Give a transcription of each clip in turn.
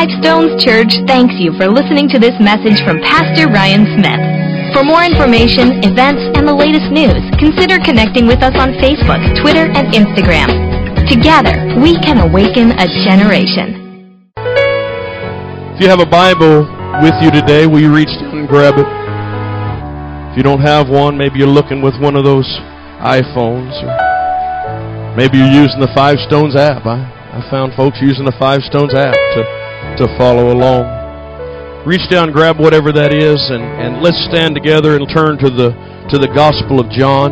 Five Stones Church thanks you for listening to this message from Pastor Ryan Smith. For more information, events, and the latest news, consider connecting with us on Facebook, Twitter, and Instagram. Together, we can awaken a generation. If you have a Bible with you today, will you reach down and grab it? If you don't have one, maybe you're looking with one of those iPhones, or maybe you're using the Five Stones app. I, I found folks using the Five Stones app to, to follow along. Reach down, grab whatever that is, and, and let's stand together and turn to the to the Gospel of John.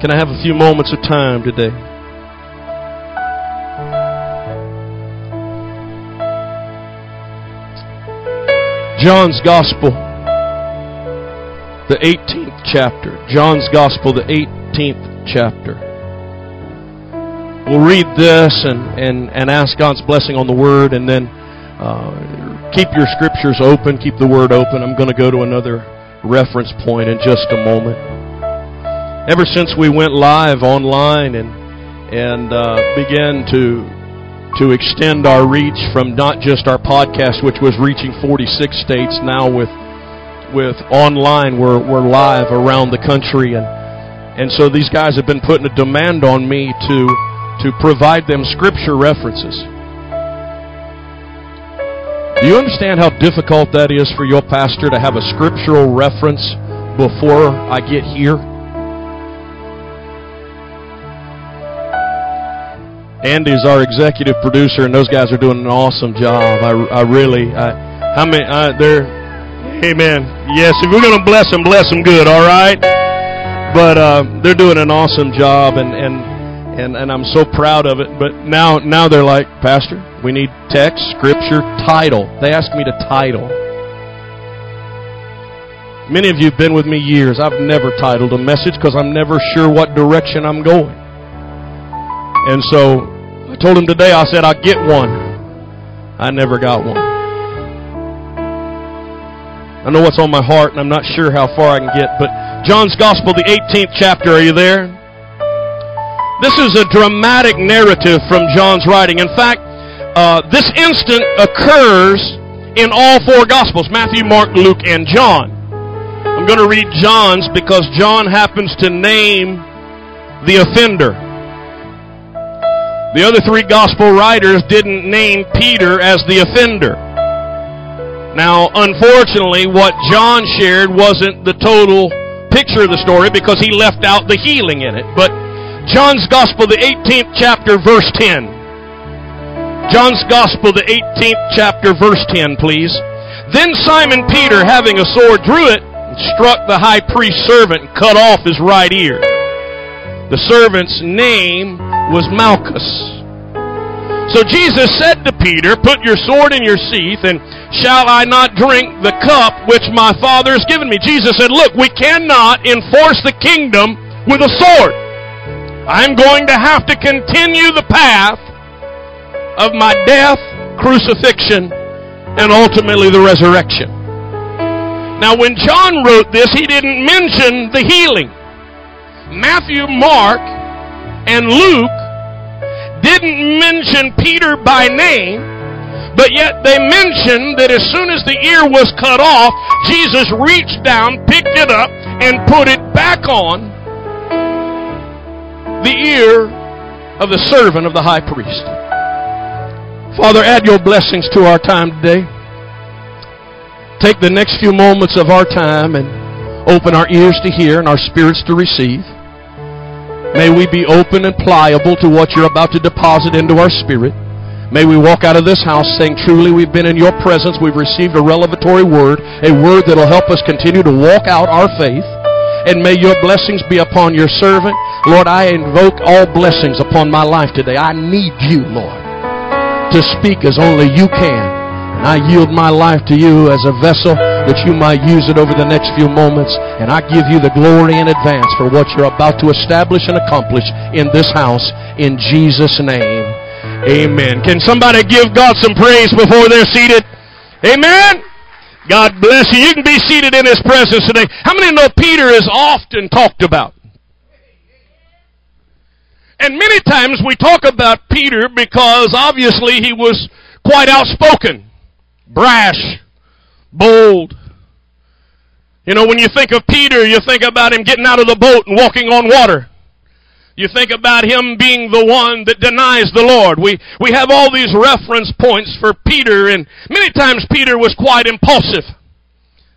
Can I have a few moments of time today? John's Gospel, the 18th chapter. John's Gospel, the 18th chapter. We'll read this and, and, and ask God's blessing on the Word, and then uh, keep your scriptures open, keep the Word open. I'm going to go to another reference point in just a moment. Ever since we went live online and and uh, began to to extend our reach from not just our podcast, which was reaching 46 states, now with with online, we're we're live around the country, and and so these guys have been putting a demand on me to to provide them scripture references. Do you understand how difficult that is for your pastor to have a scriptural reference before I get here? Andy's our executive producer, and those guys are doing an awesome job. I, I really, I, how many? I, they're, amen. Yes, if we're going to bless them, bless them good. All right. But uh, they're doing an awesome job, and and and and I'm so proud of it. But now now they're like, Pastor, we need text, scripture, title. They asked me to title. Many of you have been with me years. I've never titled a message because I'm never sure what direction I'm going. And so I told him today, I said, I'll get one. I never got one. I know what's on my heart, and I'm not sure how far I can get. But John's Gospel, the 18th chapter, are you there? This is a dramatic narrative from John's writing. In fact, uh, this instant occurs in all four Gospels Matthew, Mark, Luke, and John. I'm going to read John's because John happens to name the offender. The other three gospel writers didn't name Peter as the offender. Now, unfortunately, what John shared wasn't the total picture of the story because he left out the healing in it. But John's Gospel, the 18th chapter, verse 10. John's Gospel, the 18th chapter, verse 10, please. Then Simon Peter, having a sword, drew it and struck the high priest's servant and cut off his right ear. The servant's name was Malchus. So Jesus said to Peter, Put your sword in your sheath, and shall I not drink the cup which my Father has given me? Jesus said, Look, we cannot enforce the kingdom with a sword. I'm going to have to continue the path of my death, crucifixion, and ultimately the resurrection. Now, when John wrote this, he didn't mention the healing. Matthew, Mark, and Luke didn't mention Peter by name, but yet they mentioned that as soon as the ear was cut off, Jesus reached down, picked it up, and put it back on the ear of the servant of the high priest. Father, add your blessings to our time today. Take the next few moments of our time and open our ears to hear and our spirits to receive. May we be open and pliable to what you're about to deposit into our spirit. May we walk out of this house saying, truly, we've been in your presence. We've received a revelatory word, a word that'll help us continue to walk out our faith. And may your blessings be upon your servant. Lord, I invoke all blessings upon my life today. I need you, Lord, to speak as only you can. And I yield my life to you as a vessel that you might use it over the next few moments. And I give you the glory in advance for what you're about to establish and accomplish in this house in Jesus' name. Amen. Can somebody give God some praise before they're seated? Amen. God bless you. You can be seated in His presence today. How many know Peter is often talked about? And many times we talk about Peter because obviously he was quite outspoken, brash, bold. You know, when you think of Peter, you think about him getting out of the boat and walking on water. You think about him being the one that denies the Lord. We, we have all these reference points for Peter, and many times Peter was quite impulsive.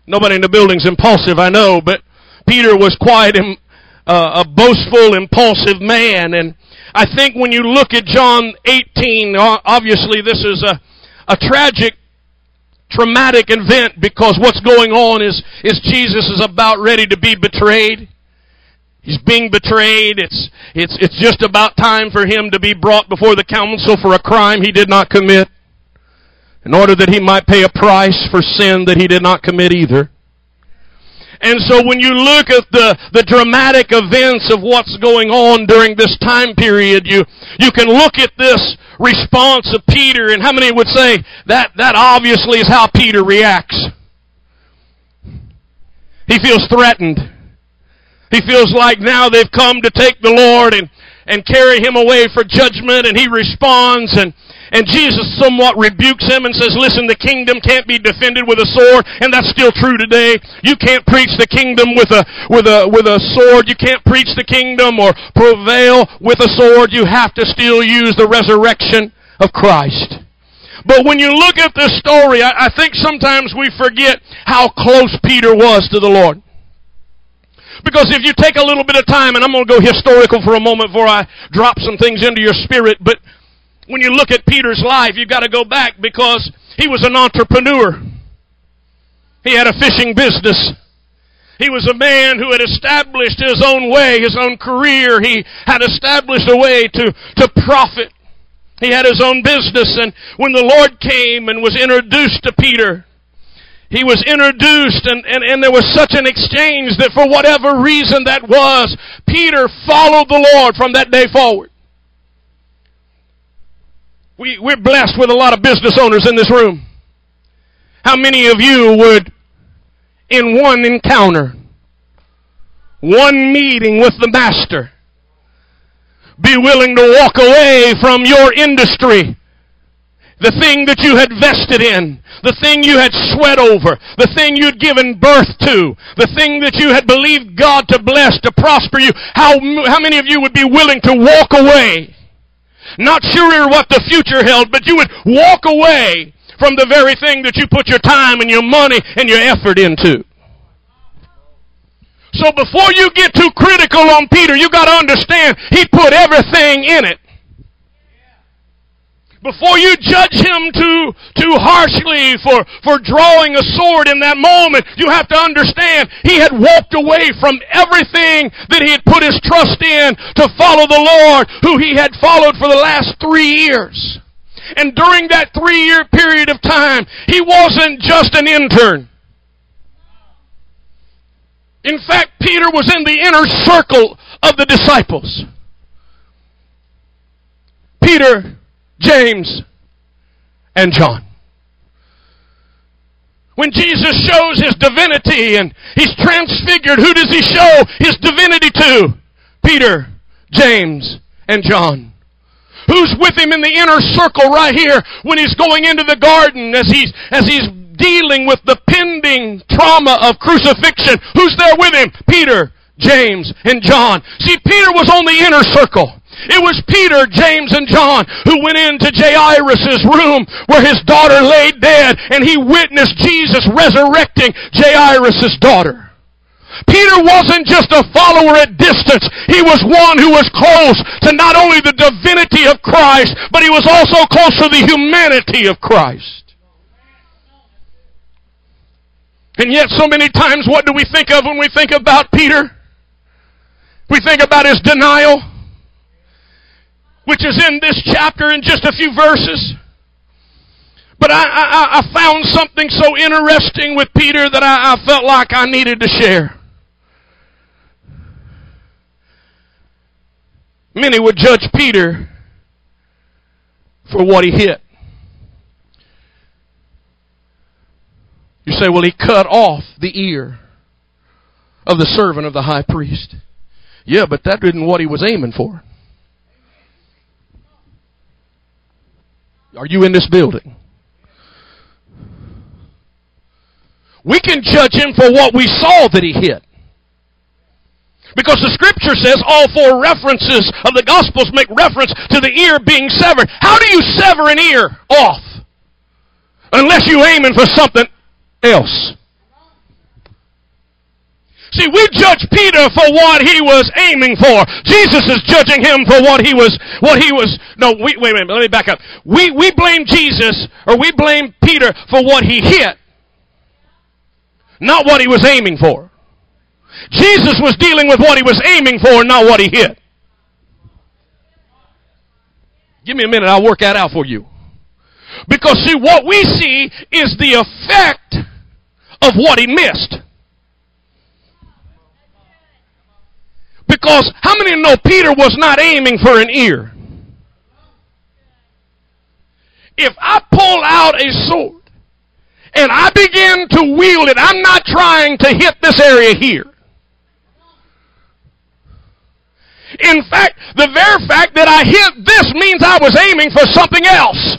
Nobody in the building's impulsive, I know, but Peter was quite Im, uh, a boastful, impulsive man. And I think when you look at John 18, obviously this is a, a tragic, traumatic event because what's going on is, is Jesus is about ready to be betrayed. He's being betrayed. It's, it's, it's just about time for him to be brought before the council for a crime he did not commit in order that he might pay a price for sin that he did not commit either. And so when you look at the, the dramatic events of what's going on during this time period, you, you can look at this response of Peter and how many would say that, that obviously is how Peter reacts. He feels threatened. He feels like now they've come to take the Lord and, and carry him away for judgment and he responds and, and Jesus somewhat rebukes him and says, listen, the kingdom can't be defended with a sword, and that's still true today. You can't preach the kingdom with a, with a, with a sword. You can't preach the kingdom or prevail with a sword. You have to still use the resurrection of Christ. But when you look at this story, I, I think sometimes we forget how close Peter was to the Lord. Because if you take a little bit of time, and I'm going to go historical for a moment before I drop some things into your spirit, but when you look at Peter's life, you've got to go back because he was an entrepreneur. He had a fishing business. He was a man who had established his own way, his own career. He had established a way to, to profit. He had his own business and when the Lord came and was introduced to Peter, he was introduced and, and, and there was such an exchange that for whatever reason that was, Peter followed the Lord from that day forward. We, we're blessed with a lot of business owners in this room. How many of you would, in one encounter, one meeting with the Master, be willing to walk away from your industry, the thing that you had vested in, the thing you had sweat over, the thing you'd given birth to, the thing that you had believed God to bless, to prosper you. How, how many of you would be willing to walk away not sure what the future held, but you would walk away from the very thing that you put your time and your money and your effort into. So before you get too critical on Peter, you got to understand he put everything in it. Before you judge him too, too harshly for, for drawing a sword in that moment, you have to understand he had walked away from everything that he had put his trust in to follow the Lord, who he had followed for the last three years. And during that three year period of time, he wasn't just an intern. In fact, Peter was in the inner circle of the disciples. Peter James, and John. When Jesus shows his divinity and he's transfigured, who does he show his divinity to? Peter, James, and John. Who's with him in the inner circle right here when he's going into the garden as he's, as he's dealing with the pending trauma of crucifixion? Who's there with him? Peter, James, and John. See, Peter was on the inner circle. It was Peter, James, and John who went into Jairus' room where his daughter lay dead and he witnessed Jesus resurrecting Jairus' daughter. Peter wasn't just a follower at distance. He was one who was close to not only the divinity of Christ, but he was also close to the humanity of Christ. And yet so many times what do we think of when we think about Peter? We think about his denial which is in this chapter in just a few verses. But I, I, I found something so interesting with Peter that I, I felt like I needed to share. Many would judge Peter for what he hit. You say, well, he cut off the ear of the servant of the high priest. Yeah, but that isn't what he was aiming for. Are you in this building? We can judge him for what we saw that he hit. Because the scripture says all four references of the gospels make reference to the ear being severed. How do you sever an ear off? Unless you're aiming for something else. See, we judge Peter for what he was aiming for. Jesus is judging him for what he was, what he was, no, wait a minute, let me back up. We, we blame Jesus, or we blame Peter for what he hit, not what he was aiming for. Jesus was dealing with what he was aiming for, not what he hit. Give me a minute, I'll work that out for you. Because see, what we see is the effect of what he missed. Because how many know Peter was not aiming for an ear? If I pull out a sword and I begin to wield it, I'm not trying to hit this area here. In fact, the very fact that I hit this means I was aiming for something else.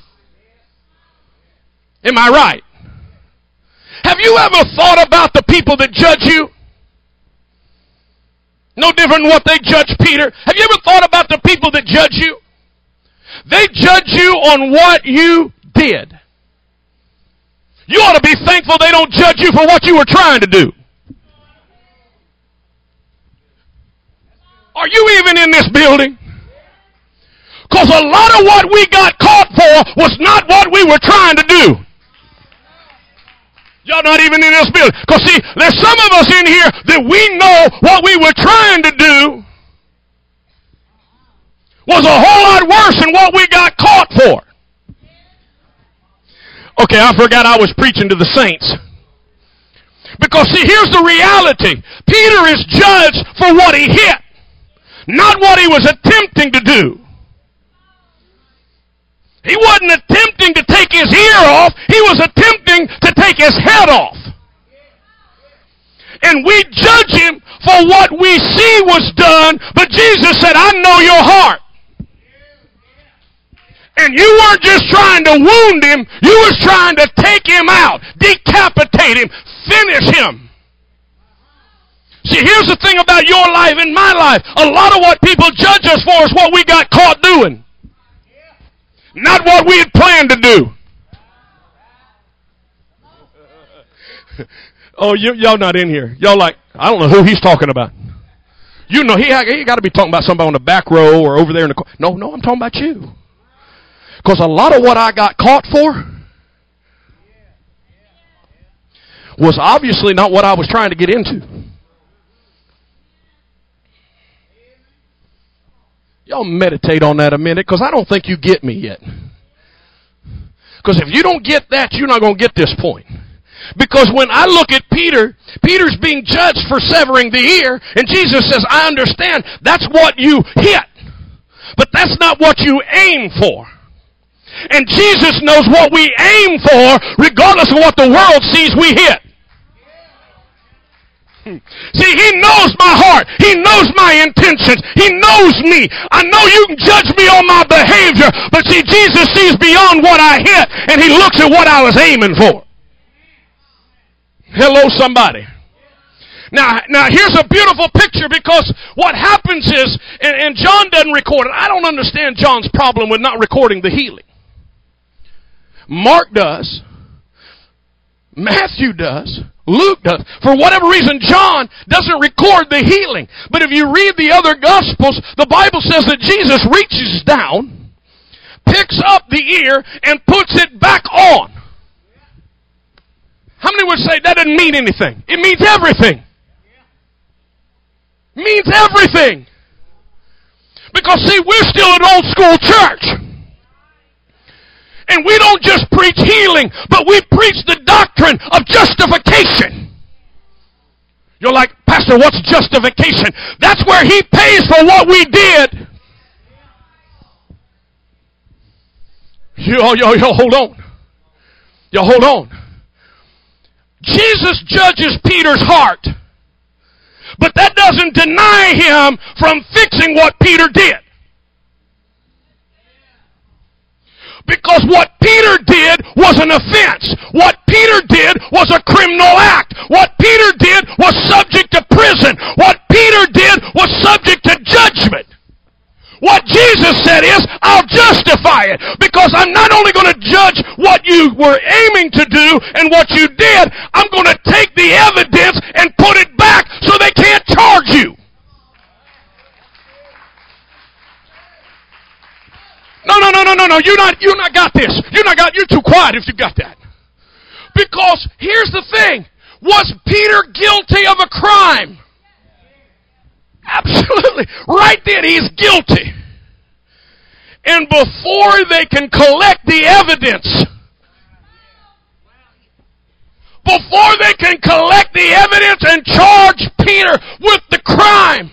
Am I right? Have you ever thought about the people that judge you? No different than what they judge Peter. Have you ever thought about the people that judge you? They judge you on what you did. You ought to be thankful they don't judge you for what you were trying to do. Are you even in this building? Because a lot of what we got caught for was not what we were trying to do. Y'all not even in this building. Because see, there's some of us in here that we know what we were trying to do was a whole lot worse than what we got caught for. Okay, I forgot I was preaching to the saints. Because see, here's the reality. Peter is judged for what he hit, not what he was attempting to do. He wasn't attempting to take his ear off. He was attempting to take his head off. And we judge him for what we see was done, but Jesus said, I know your heart. And you weren't just trying to wound him, you was trying to take him out, decapitate him, finish him. See, here's the thing about your life and my life. A lot of what people judge us for is what we got caught doing. Not what we had planned to do. oh, you, y'all not in here. Y'all like, I don't know who he's talking about. You know, he, he got to be talking about somebody on the back row or over there in the corner. No, no, I'm talking about you. Because a lot of what I got caught for was obviously not what I was trying to get into. Y'all meditate on that a minute because I don't think you get me yet. Because if you don't get that, you're not going to get this point. Because when I look at Peter, Peter's being judged for severing the ear, and Jesus says, I understand that's what you hit, but that's not what you aim for. And Jesus knows what we aim for, regardless of what the world sees we hit. See, he knows my heart. He knows my intentions. He knows me. I know you can judge me on my behavior, but see, Jesus sees beyond what I hit, and he looks at what I was aiming for. Hello, somebody. Now, now here's a beautiful picture because what happens is, and, and John doesn't record it. I don't understand John's problem with not recording the healing. Mark does. Matthew does. Luke does. For whatever reason, John doesn't record the healing. But if you read the other Gospels, the Bible says that Jesus reaches down, picks up the ear, and puts it back on. How many would say that doesn't mean anything? It means everything. It means everything. Because see, we're still an old school church. And we don't just preach healing, but we preach the doctrine of justification. You're like, Pastor, what's justification? That's where he pays for what we did. Yo, yo, yo, hold on. Yo, hold on. Jesus judges Peter's heart. But that doesn't deny him from fixing what Peter did. Because what Peter did was an offense. What Peter did was a criminal act. What Peter did was subject to prison. What Peter did was subject to judgment. What Jesus said is, I'll justify it because I'm not only going to judge what you were aiming to do and what you did, I'm going to take the evidence and put it back so they can't charge you. No, no, no, no, no, no. You not, you not got this. You not got. You're too quiet if you got that. Because here's the thing: was Peter guilty of a crime? Absolutely. Right then, he's guilty. And before they can collect the evidence, before they can collect the evidence and charge Peter with the crime,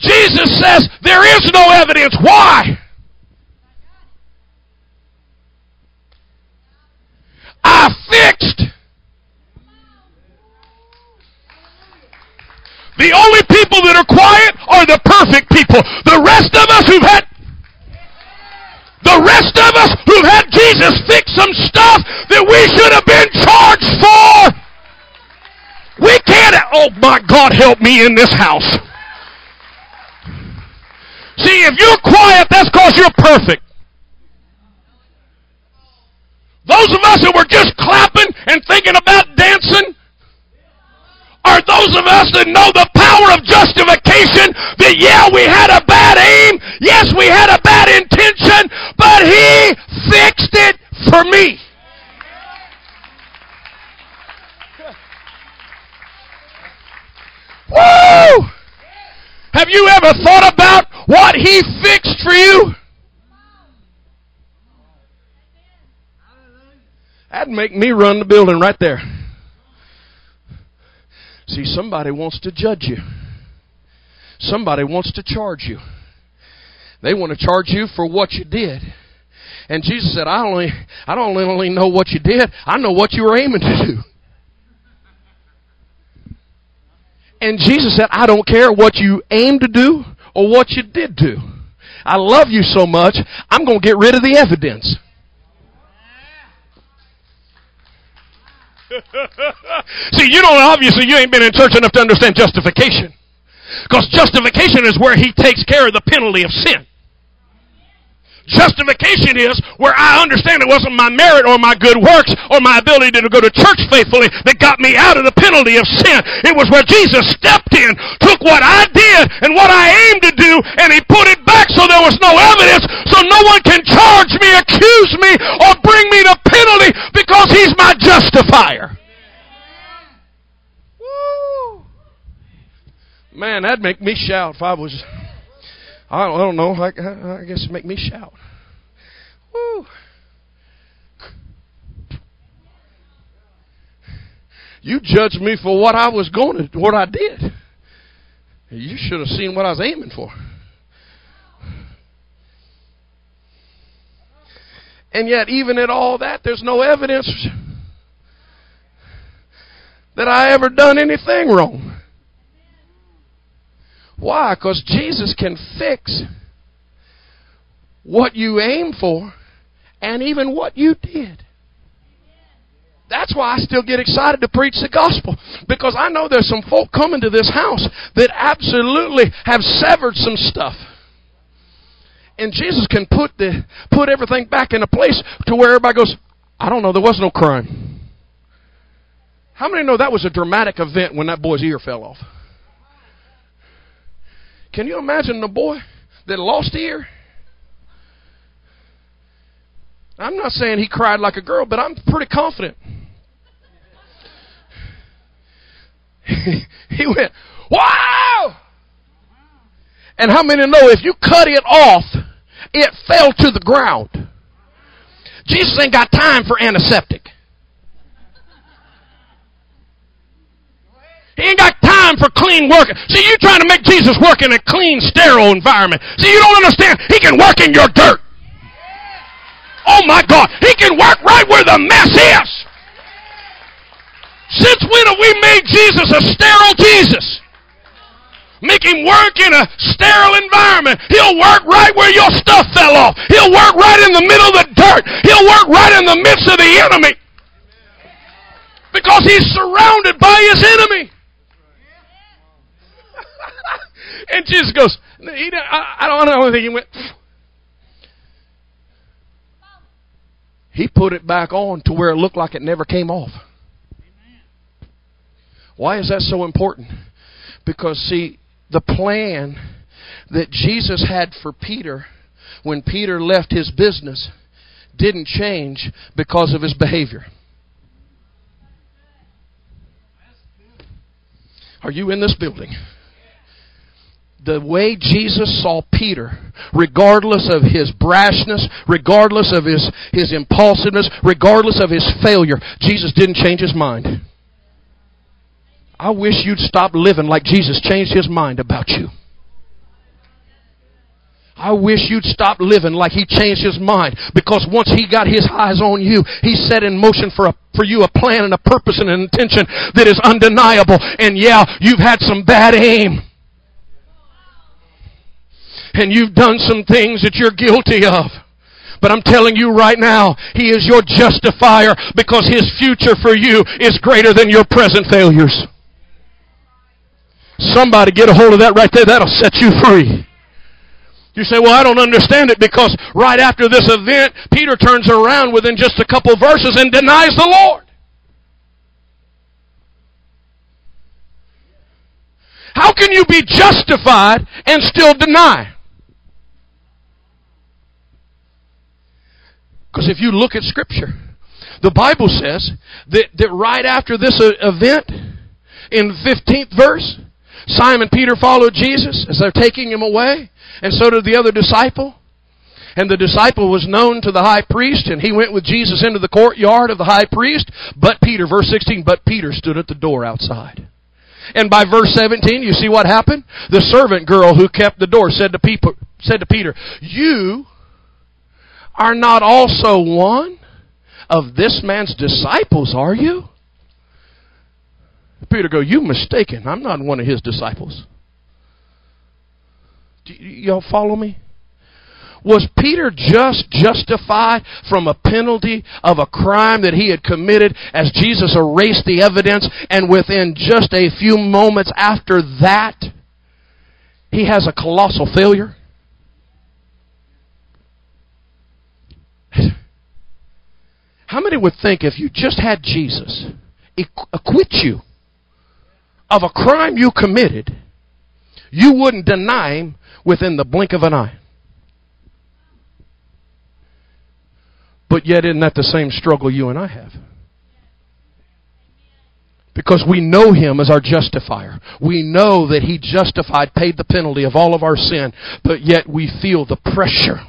Jesus says there is no evidence. Why? I fixed The only people that are quiet are the perfect people. The rest of us who've had the rest of us who've had Jesus fix some stuff that we should have been charged for. We can't. Oh my God, help me in this house. See, if you're quiet, that's because you're perfect. Those of us who were just clapping and thinking about dancing, are those of us that know the power of justification that, yeah, we had a bad aim. Yes, we had a bad intention, but He fixed it for me. Woo! Have you ever thought about what He fixed for you? That'd make me run the building right there. See, somebody wants to judge you. Somebody wants to charge you. They want to charge you for what you did. And Jesus said, I only I don't only know what you did, I know what you were aiming to do. And Jesus said, I don't care what you aim to do or what you did do. I love you so much, I'm going to get rid of the evidence. See, you don't obviously you ain't been in church enough to understand justification. Because justification is where he takes care of the penalty of sin. Justification is where I understand it wasn't my merit or my good works or my ability to go to church faithfully that got me out of the penalty of sin. It was where Jesus stepped in, took what I did and what I aimed to do, and he put it back so there was no evidence, so no one can charge me, accuse me, or bring me to penalty because he's my justifier. Woo. Man, that'd make me shout if I was I don't know. I, I guess it make me shout. Woo. You judged me for what I was going to, what I did. You should have seen what I was aiming for. And yet, even at all that, there's no evidence that I ever done anything wrong. Why? Because Jesus can fix what you aim for and even what you did. That's why I still get excited to preach the gospel. Because I know there's some folk coming to this house that absolutely have severed some stuff. And Jesus can put the put everything back in a place to where everybody goes, I don't know, there was no crime. How many know that was a dramatic event when that boy's ear fell off? Can you imagine the boy that lost ear? I'm not saying he cried like a girl, but I'm pretty confident. he went, Wow! And how many know if you cut it off, it fell to the ground? Jesus ain't got time for antiseptic. He ain't got time for clean work. See, you trying to make Jesus work in a clean, sterile environment. See, you don't understand. He can work in your dirt. Oh my God. He can work right where the mess is. Since when have we made Jesus a sterile Jesus? Make him work in a sterile environment. He'll work right where your stuff fell off. He'll work right in the middle of the dirt. He'll work right in the midst of the enemy. Because he's surrounded by his enemy. And Jesus goes, I don't know anything. He went, he put it back on to where it looked like it never came off. Why is that so important? Because, see, the plan that Jesus had for Peter when Peter left his business didn't change because of his behavior. Are you in this building? The way Jesus saw Peter, regardless of his brashness, regardless of his, his impulsiveness, regardless of his failure, Jesus didn't change his mind. I wish you'd stop living like Jesus changed his mind about you. I wish you'd stop living like he changed his mind because once he got his eyes on you, he set in motion for a, for you a plan and a purpose and an intention that is undeniable. And yeah, you've had some bad aim. And you've done some things that you're guilty of. But I'm telling you right now, He is your justifier because His future for you is greater than your present failures. Somebody get a hold of that right there. That'll set you free. You say, well, I don't understand it because right after this event, Peter turns around within just a couple verses and denies the Lord. How can you be justified and still deny? Because if you look at Scripture, the Bible says that, that right after this event, in the 15th verse, Simon Peter followed Jesus as they're taking him away, and so did the other disciple. And the disciple was known to the high priest, and he went with Jesus into the courtyard of the high priest. But Peter, verse 16, but Peter stood at the door outside. And by verse 17, you see what happened? The servant girl who kept the door said to, people, said to Peter, You are not also one of this man's disciples, are you? Peter go, you mistaken. I'm not one of his disciples. Do y'all follow me? Was Peter just justified from a penalty of a crime that he had committed as Jesus erased the evidence and within just a few moments after that, he has a colossal failure? How many would think if you just had Jesus acquit you of a crime you committed, you wouldn't deny him within the blink of an eye. But yet, isn't that the same struggle you and I have? Because we know Him as our justifier. We know that He justified, paid the penalty of all of our sin, but yet we feel the pressure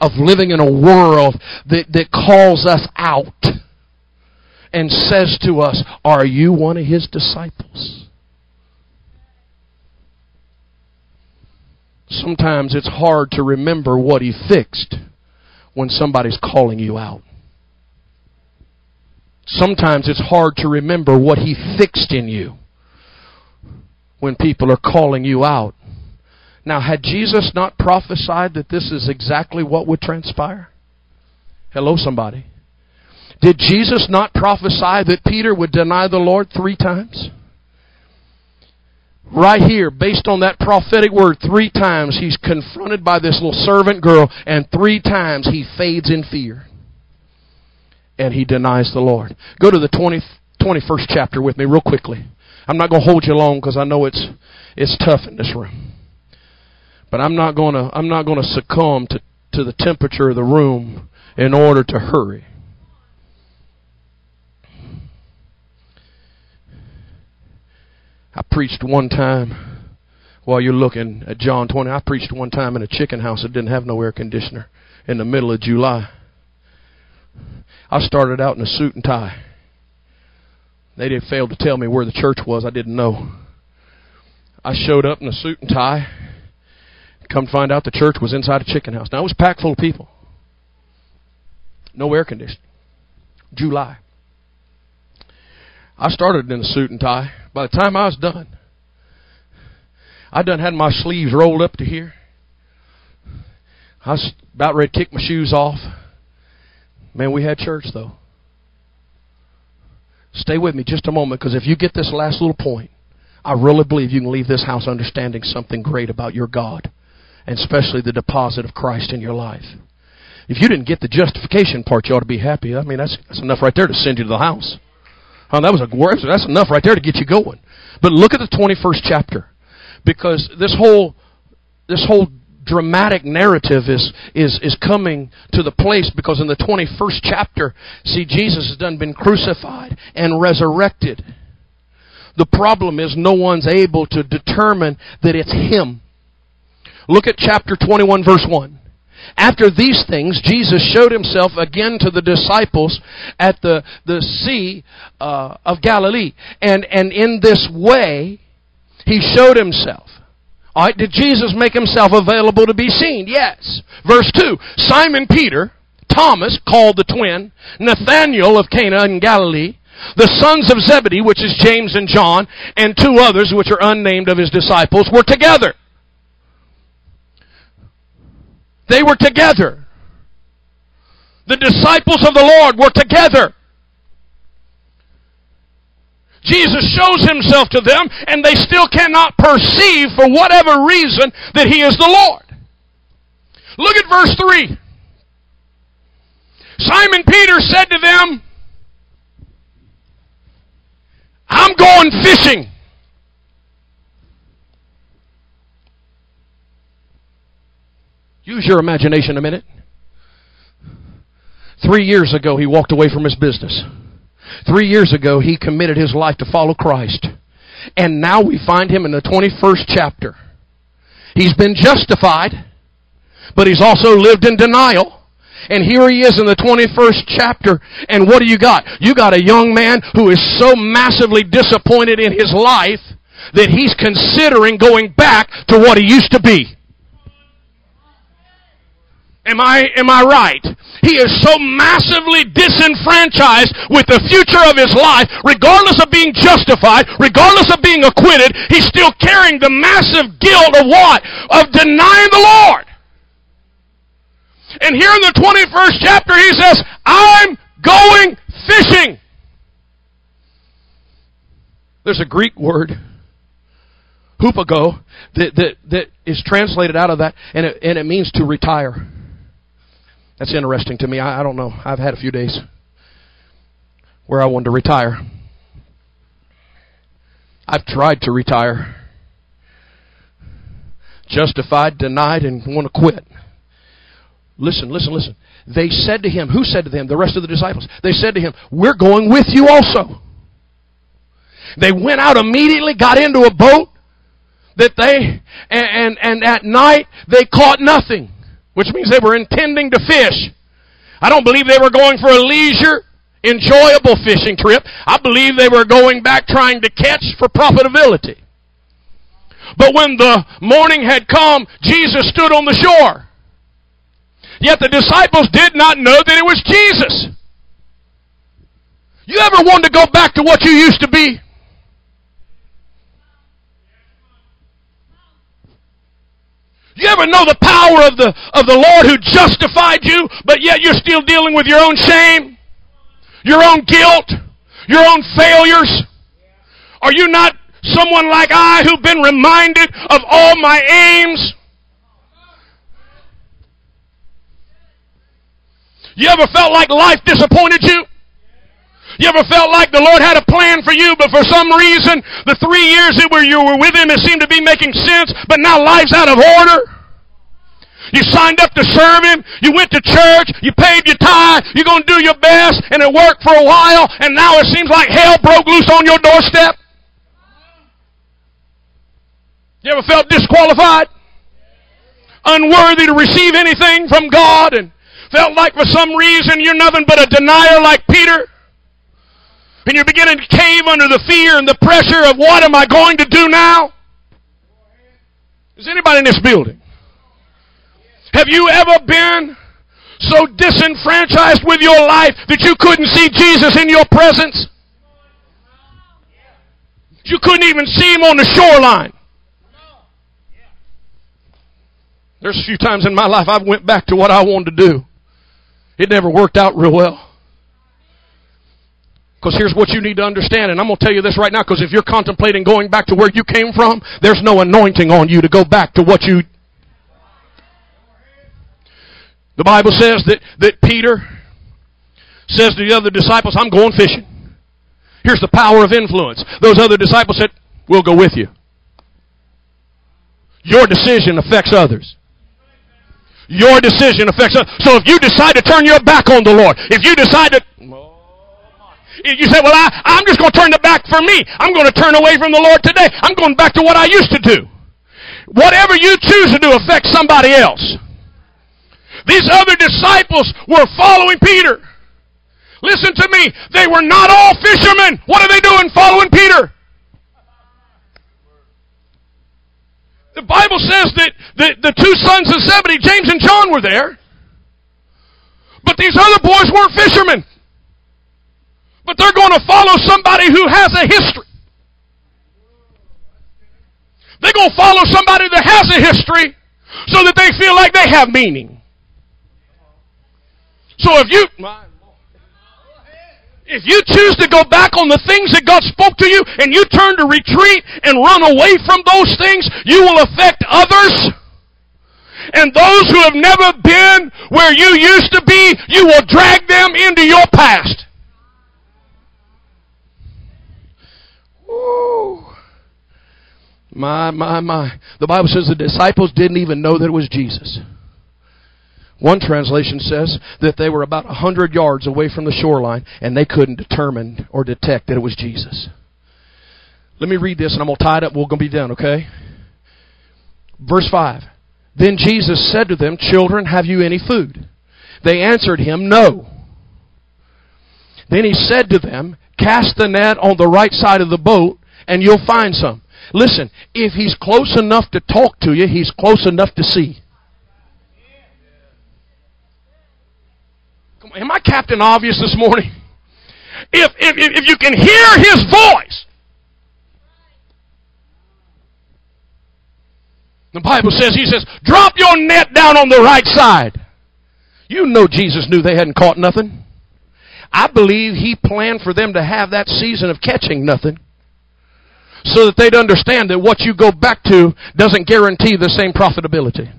of living in a world that, that calls us out and says to us, Are you one of his disciples? Sometimes it's hard to remember what he fixed when somebody's calling you out. Sometimes it's hard to remember what he fixed in you when people are calling you out. Now, had Jesus not prophesied that this is exactly what would transpire? Hello, somebody. Did Jesus not prophesy that Peter would deny the Lord three times? Right here, based on that prophetic word, three times he's confronted by this little servant girl, and three times he fades in fear. And he denies the Lord. Go to the 20, 21st chapter with me, real quickly. I'm not going to hold you long because I know it's, it's tough in this room. But I'm not going to, I'm not going to succumb to, to the temperature of the room in order to hurry. I preached one time while you're looking at John 20. I preached one time in a chicken house that didn't have no air conditioner in the middle of July. I started out in a suit and tie. They didn't fail to tell me where the church was. I didn't know. I showed up in a suit and tie. Come to find out the church was inside a chicken house. Now it was packed full of people. No air conditioning. July. I started in a suit and tie. By the time I was done, I done had my sleeves rolled up to here. I was about ready to kick my shoes off. Man, we had church though. Stay with me just a moment because if you get this last little point, I really believe you can leave this house understanding something great about your God and especially the deposit of Christ in your life. If you didn't get the justification part, you ought to be happy. I mean, that's, that's enough right there to send you to the house. Oh, that was a that's enough right there to get you going. But look at the 21st chapter because this whole this whole dramatic narrative is is is coming to the place because in the 21st chapter see Jesus has done been crucified and resurrected the problem is no one's able to determine that it's him look at chapter 21 verse 1 after these things, Jesus showed himself again to the disciples at the, the Sea uh, of Galilee. And, and in this way, he showed himself. All right, did Jesus make himself available to be seen? Yes. Verse 2 Simon Peter, Thomas, called the twin, Nathanael of Cana in Galilee, the sons of Zebedee, which is James and John, and two others, which are unnamed of his disciples, were together. They were together. The disciples of the Lord were together. Jesus shows himself to them and they still cannot perceive for whatever reason that he is the Lord. Look at verse 3. Simon Peter said to them, I'm going fishing. Use your imagination a minute. Three years ago, he walked away from his business. Three years ago, he committed his life to follow Christ. And now we find him in the 21st chapter. He's been justified, but he's also lived in denial. And here he is in the 21st chapter. And what do you got? You got a young man who is so massively disappointed in his life that he's considering going back to what he used to be. Am I, am I right? He is so massively disenfranchised with the future of his life, regardless of being justified, regardless of being acquitted, he's still carrying the massive guilt of what? Of denying the Lord. And here in the 21st chapter, he says, I'm going fishing. There's a Greek word, hupago, that, that, that is translated out of that, and it, and it means to retire. That's interesting to me. I, I don't know. I've had a few days where I wanted to retire. I've tried to retire. Justified, denied, and want to quit. Listen, listen, listen. They said to him, who said to them? The rest of the disciples. They said to him, We're going with you also. They went out immediately, got into a boat that they, and, and, and at night they caught nothing which means they were intending to fish. I don't believe they were going for a leisure, enjoyable fishing trip. I believe they were going back trying to catch for profitability. But when the morning had come, Jesus stood on the shore. Yet the disciples did not know that it was Jesus. You ever wanted to go back to what you used to be? You ever know the power of the, of the Lord who justified you, but yet you're still dealing with your own shame, your own guilt, your own failures? Are you not someone like I who've been reminded of all my aims? You ever felt like life disappointed you? You ever felt like the Lord had a plan for you, but for some reason, the three years that you were with Him, it seemed to be making sense, but now life's out of order? You signed up to serve Him. You went to church. You paid your tithe. You're going to do your best, and it worked for a while, and now it seems like hell broke loose on your doorstep. You ever felt disqualified? Unworthy to receive anything from God, and felt like for some reason you're nothing but a denier like Peter? And you're beginning to cave under the fear and the pressure of what am I going to do now? Is anybody in this building? Have you ever been so disenfranchised with your life that you couldn't see Jesus in your presence? You couldn't even see him on the shoreline. There's a few times in my life I've went back to what I wanted to do. It never worked out real well. Because here's what you need to understand, and I'm going to tell you this right now, because if you're contemplating going back to where you came from, there's no anointing on you to go back to what you. The Bible says that, that Peter says to the other disciples, I'm going fishing. Here's the power of influence. Those other disciples said, We'll go with you. Your decision affects others. Your decision affects others. So if you decide to turn your back on the Lord, if you decide to you say, well, I, I'm just going to turn the back for me. I'm going to turn away from the Lord today. I'm going back to what I used to do. Whatever you choose to do affects somebody else. These other disciples were following Peter. Listen to me. They were not all fishermen. What are they doing following Peter? The Bible says that the, the two sons of Zebedee, James and John, were there. But these other boys weren't fishermen. But they're going to follow somebody who has a history. They're going to follow somebody that has a history so that they feel like they have meaning. So if you if you choose to go back on the things that God spoke to you and you turn to retreat and run away from those things, you will affect others. And those who have never been where you used to be, you will drag them into your past. My, my, my. The Bible says the disciples didn't even know that it was Jesus. One translation says that they were about a hundred yards away from the shoreline and they couldn't determine or detect that it was Jesus. Let me read this and I'm going to tie it up. We're going to be done, okay? Verse 5. Then Jesus said to them, Children, have you any food? They answered him, No. Then he said to them, Cast the net on the right side of the boat and you'll find some. Listen, if he's close enough to talk to you, he's close enough to see. On, am I Captain Obvious this morning? If, if, if you can hear his voice, the Bible says, he says, drop your net down on the right side. You know Jesus knew they hadn't caught nothing. I believe he planned for them to have that season of catching nothing so that they'd understand that what you go back to doesn't guarantee the same profitability.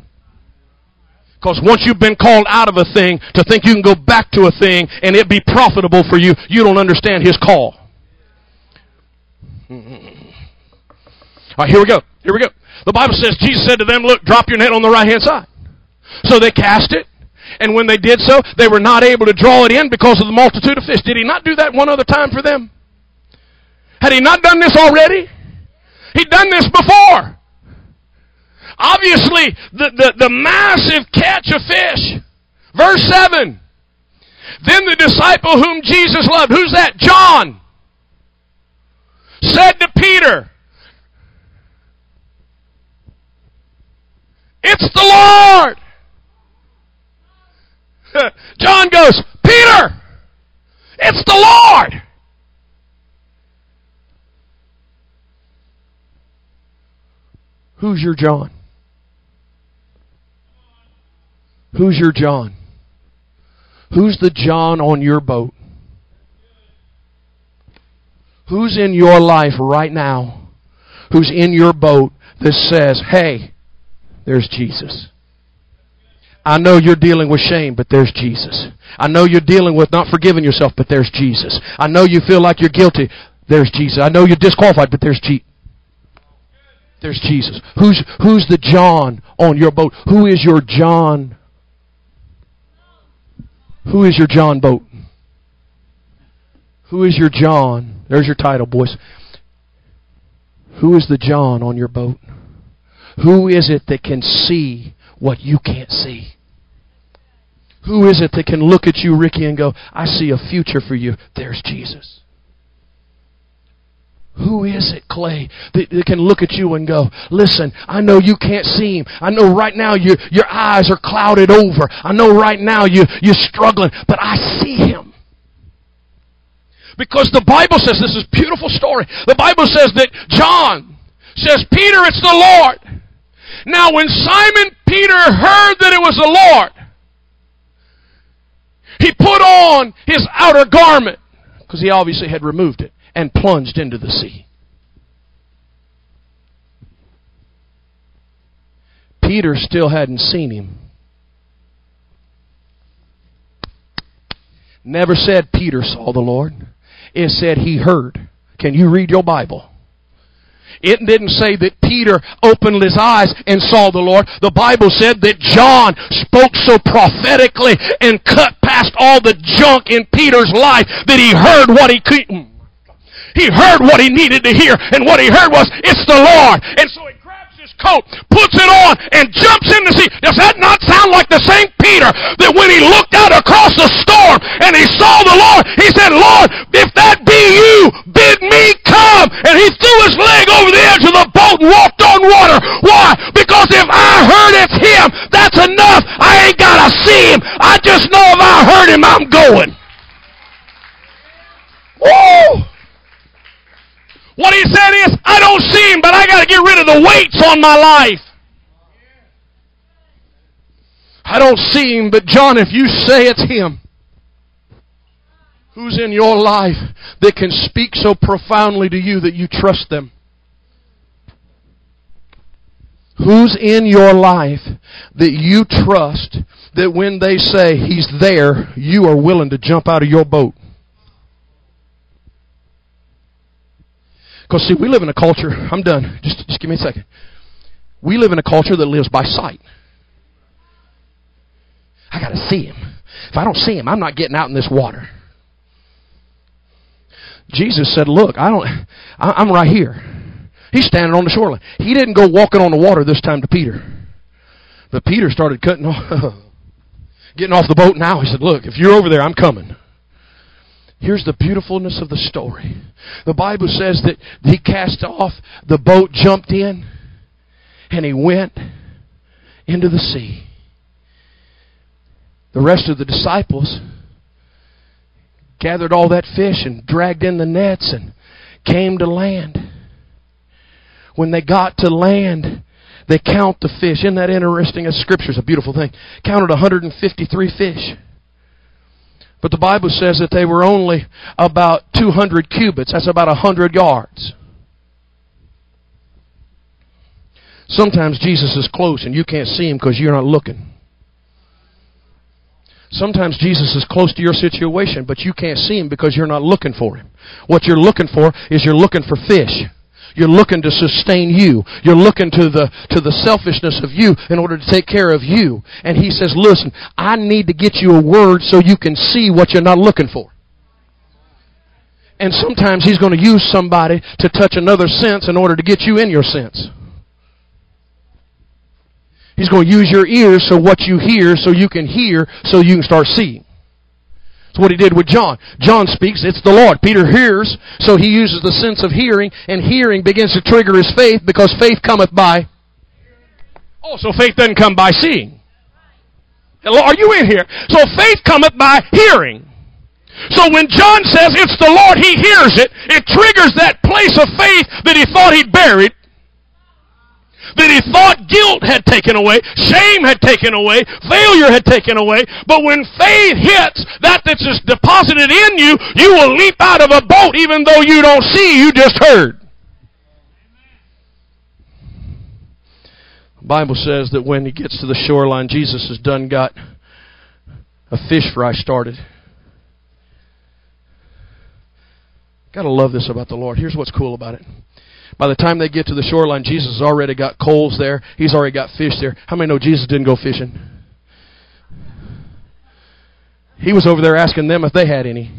Because once you've been called out of a thing, to think you can go back to a thing and it be profitable for you, you don't understand his call. All right, here we go. Here we go. The Bible says Jesus said to them, Look, drop your net on the right hand side. So they cast it. And when they did so, they were not able to draw it in because of the multitude of fish. Did he not do that one other time for them? Had he not done this already? He'd done this before. Obviously, the, the, the massive catch of fish. Verse 7. Then the disciple whom Jesus loved, who's that? John, said to Peter, It's the Lord. John goes, Peter, it's the Lord. Who's your John? Who's your John? Who's the John on your boat? Who's in your life right now? Who's in your boat that says, hey, there's Jesus? I know you're dealing with shame, but there's Jesus. I know you're dealing with not forgiving yourself, but there's Jesus. I know you feel like you're guilty. There's Jesus. I know you're disqualified, but there's Jesus. There's Jesus. Who's, who's the John on your boat? Who is your John? Who is your John boat? Who is your John? There's your title, boys. Who is the John on your boat? Who is it that can see what you can't see? Who is it that can look at you, Ricky, and go, I see a future for you? There's Jesus. Who is it, Clay, that, that, can look at you and go, listen, I know you can't see him. I know right now you, your eyes are clouded over. I know right now you, you're struggling, but I see him. Because the Bible says, this is beautiful story. The Bible says that John says, Peter, it's the Lord. Now when Simon Peter heard that it was the Lord, he put on his outer garment, because he obviously had removed it, and plunged into the sea. Peter still hadn't seen him. Never said Peter saw the Lord. It said he heard. Can you read your Bible? It didn't say that Peter opened his eyes and saw the Lord. The Bible said that John spoke so prophetically and cut past all the junk in Peter's life that he heard what he couldn't. He heard what he needed to hear, and what he heard was, it's the Lord. And so he coat, puts it on, and jumps in the sea. Does that not sound like the same Peter that when he looked out across the storm and he saw the Lord, he said, Lord, if that be you, bid me come. And he threw his leg over the edge of the boat and walked on water. Why? Because if I heard it's him, that's enough. I ain't got to see him. I just know if I heard him, I'm going. Woo! What he said is, I don't see him, but I got to get rid of the weights on my life. I don't see him, but John, if you say it's him, who's in your life that can speak so profoundly to you that you trust them? Who's in your life that you trust that when they say he's there, you are willing to jump out of your boat? Because see, we live in a culture. I'm done. Just just give me a second. We live in a culture that lives by sight. I got to see him. If I don't see him, I'm not getting out in this water. Jesus said, "Look, I don't. I, I'm right here." He's standing on the shoreline. He didn't go walking on the water this time to Peter, but Peter started cutting off, getting off the boat. Now he said, "Look, if you're over there, I'm coming." Here's the beautifulness of the story. The Bible says that he cast off, the boat jumped in, and he went into the sea. The rest of the disciples gathered all that fish and dragged in the nets and came to land. When they got to land, they count the fish. Isn't that interesting? As scripture is a beautiful thing. Counted 153 fish. But the Bible says that they were only about 200 cubits. That's about 100 yards. Sometimes Jesus is close and you can't see him because you're not looking. Sometimes Jesus is close to your situation, but you can't see him because you're not looking for him. What you're looking for is you're looking for fish. You're looking to sustain you. You're looking to the, to the selfishness of you in order to take care of you. And he says, listen, I need to get you a word so you can see what you're not looking for. And sometimes he's going to use somebody to touch another sense in order to get you in your sense. He's going to use your ears so what you hear so you can hear so you can start seeing. What he did with John. John speaks, it's the Lord. Peter hears, so he uses the sense of hearing, and hearing begins to trigger his faith because faith cometh by. Oh, so faith doesn't come by seeing. Hello, are you in here? So faith cometh by hearing. So when John says it's the Lord, he hears it. It triggers that place of faith that he thought he'd buried that he thought guilt had taken away, shame had taken away, failure had taken away. But when faith hits that that's just deposited in you, you will leap out of a boat even though you don't see, you just heard. The Bible says that when he gets to the shoreline, Jesus has done got a fish fry started. Gotta love this about the Lord. Here's what's cool about it. By the time they get to the shoreline, Jesus has already got coals there. He's already got fish there. How many know Jesus didn't go fishing? He was over there asking them if they had any.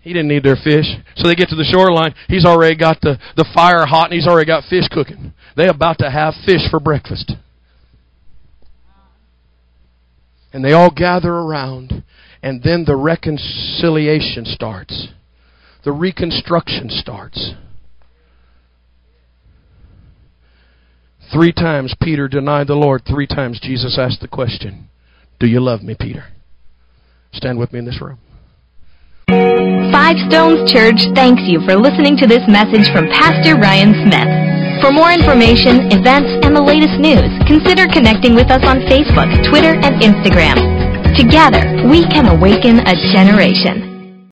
He didn't need their fish. So they get to the shoreline. He's already got the, the fire hot and he's already got fish cooking. They're about to have fish for breakfast. And they all gather around. And then the reconciliation starts the reconstruction starts. Three times Peter denied the Lord. Three times Jesus asked the question, Do you love me, Peter? Stand with me in this room. Five Stones Church thanks you for listening to this message from Pastor Ryan Smith. For more information, events, and the latest news, consider connecting with us on Facebook, Twitter, and Instagram. Together, we can awaken a generation.